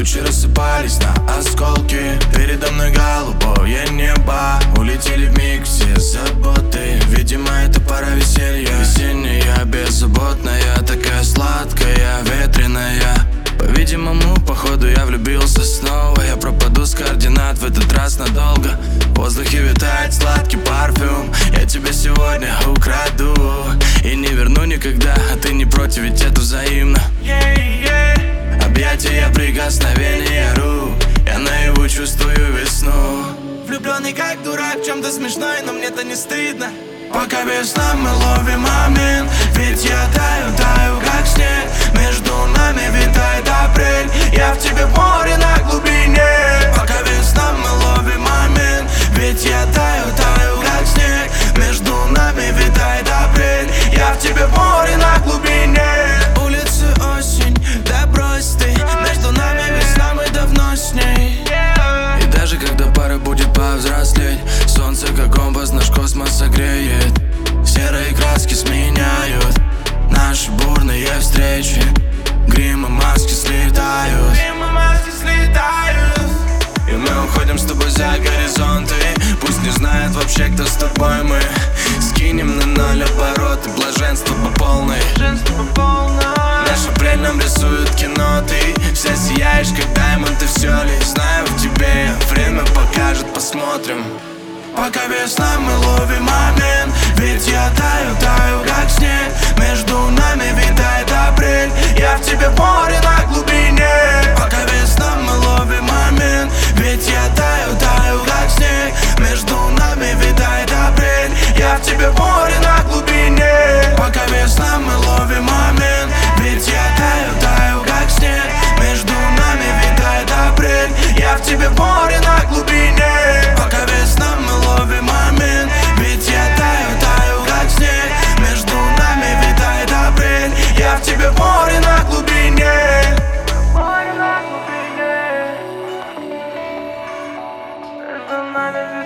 Тучи рассыпались на осколки. Передо мной голубое небо Улетели в миг все заботы. Видимо это пора веселья. Весенняя, беззаботная Такая сладкая, ветреная. По-видимому, походу я влюбился снова. Я пропаду с координат в этот раз надолго. В воздухе витает сладкий парфюм. Я тебя сегодня украду. И не верну никогда А ты не против, ведь это взаимно. Объятия, Влюбленный как дурак, чем-то смешной, но мне-то не стыдно. Пока без сна мы ловим момент Ведь я будет повзрослеть Солнце как компас наш космос согреет. Серые краски сменяют Наши бурные встречи. Грим и маски слетают. Грим и маски слетают. И мы уходим с тобой за горизонты. Пусть не знает вообще, кто с тобой мы. Скинем на ноль обороты. Блаженство по полной. Наш апрель нам рисует кино Ты вся сияешь, как даймонд И все ли? Знаю в тебе Время покажет, посмотрим. Пока весна мы ловим момент Ведь я таю, таю, как снег. Между тебе море на глубине. Пока весна мы ловим момент. Ведь я таю, таю как снег. Между нами витает апрель. Я в тебе море на глубине. Море на глубине. Между нами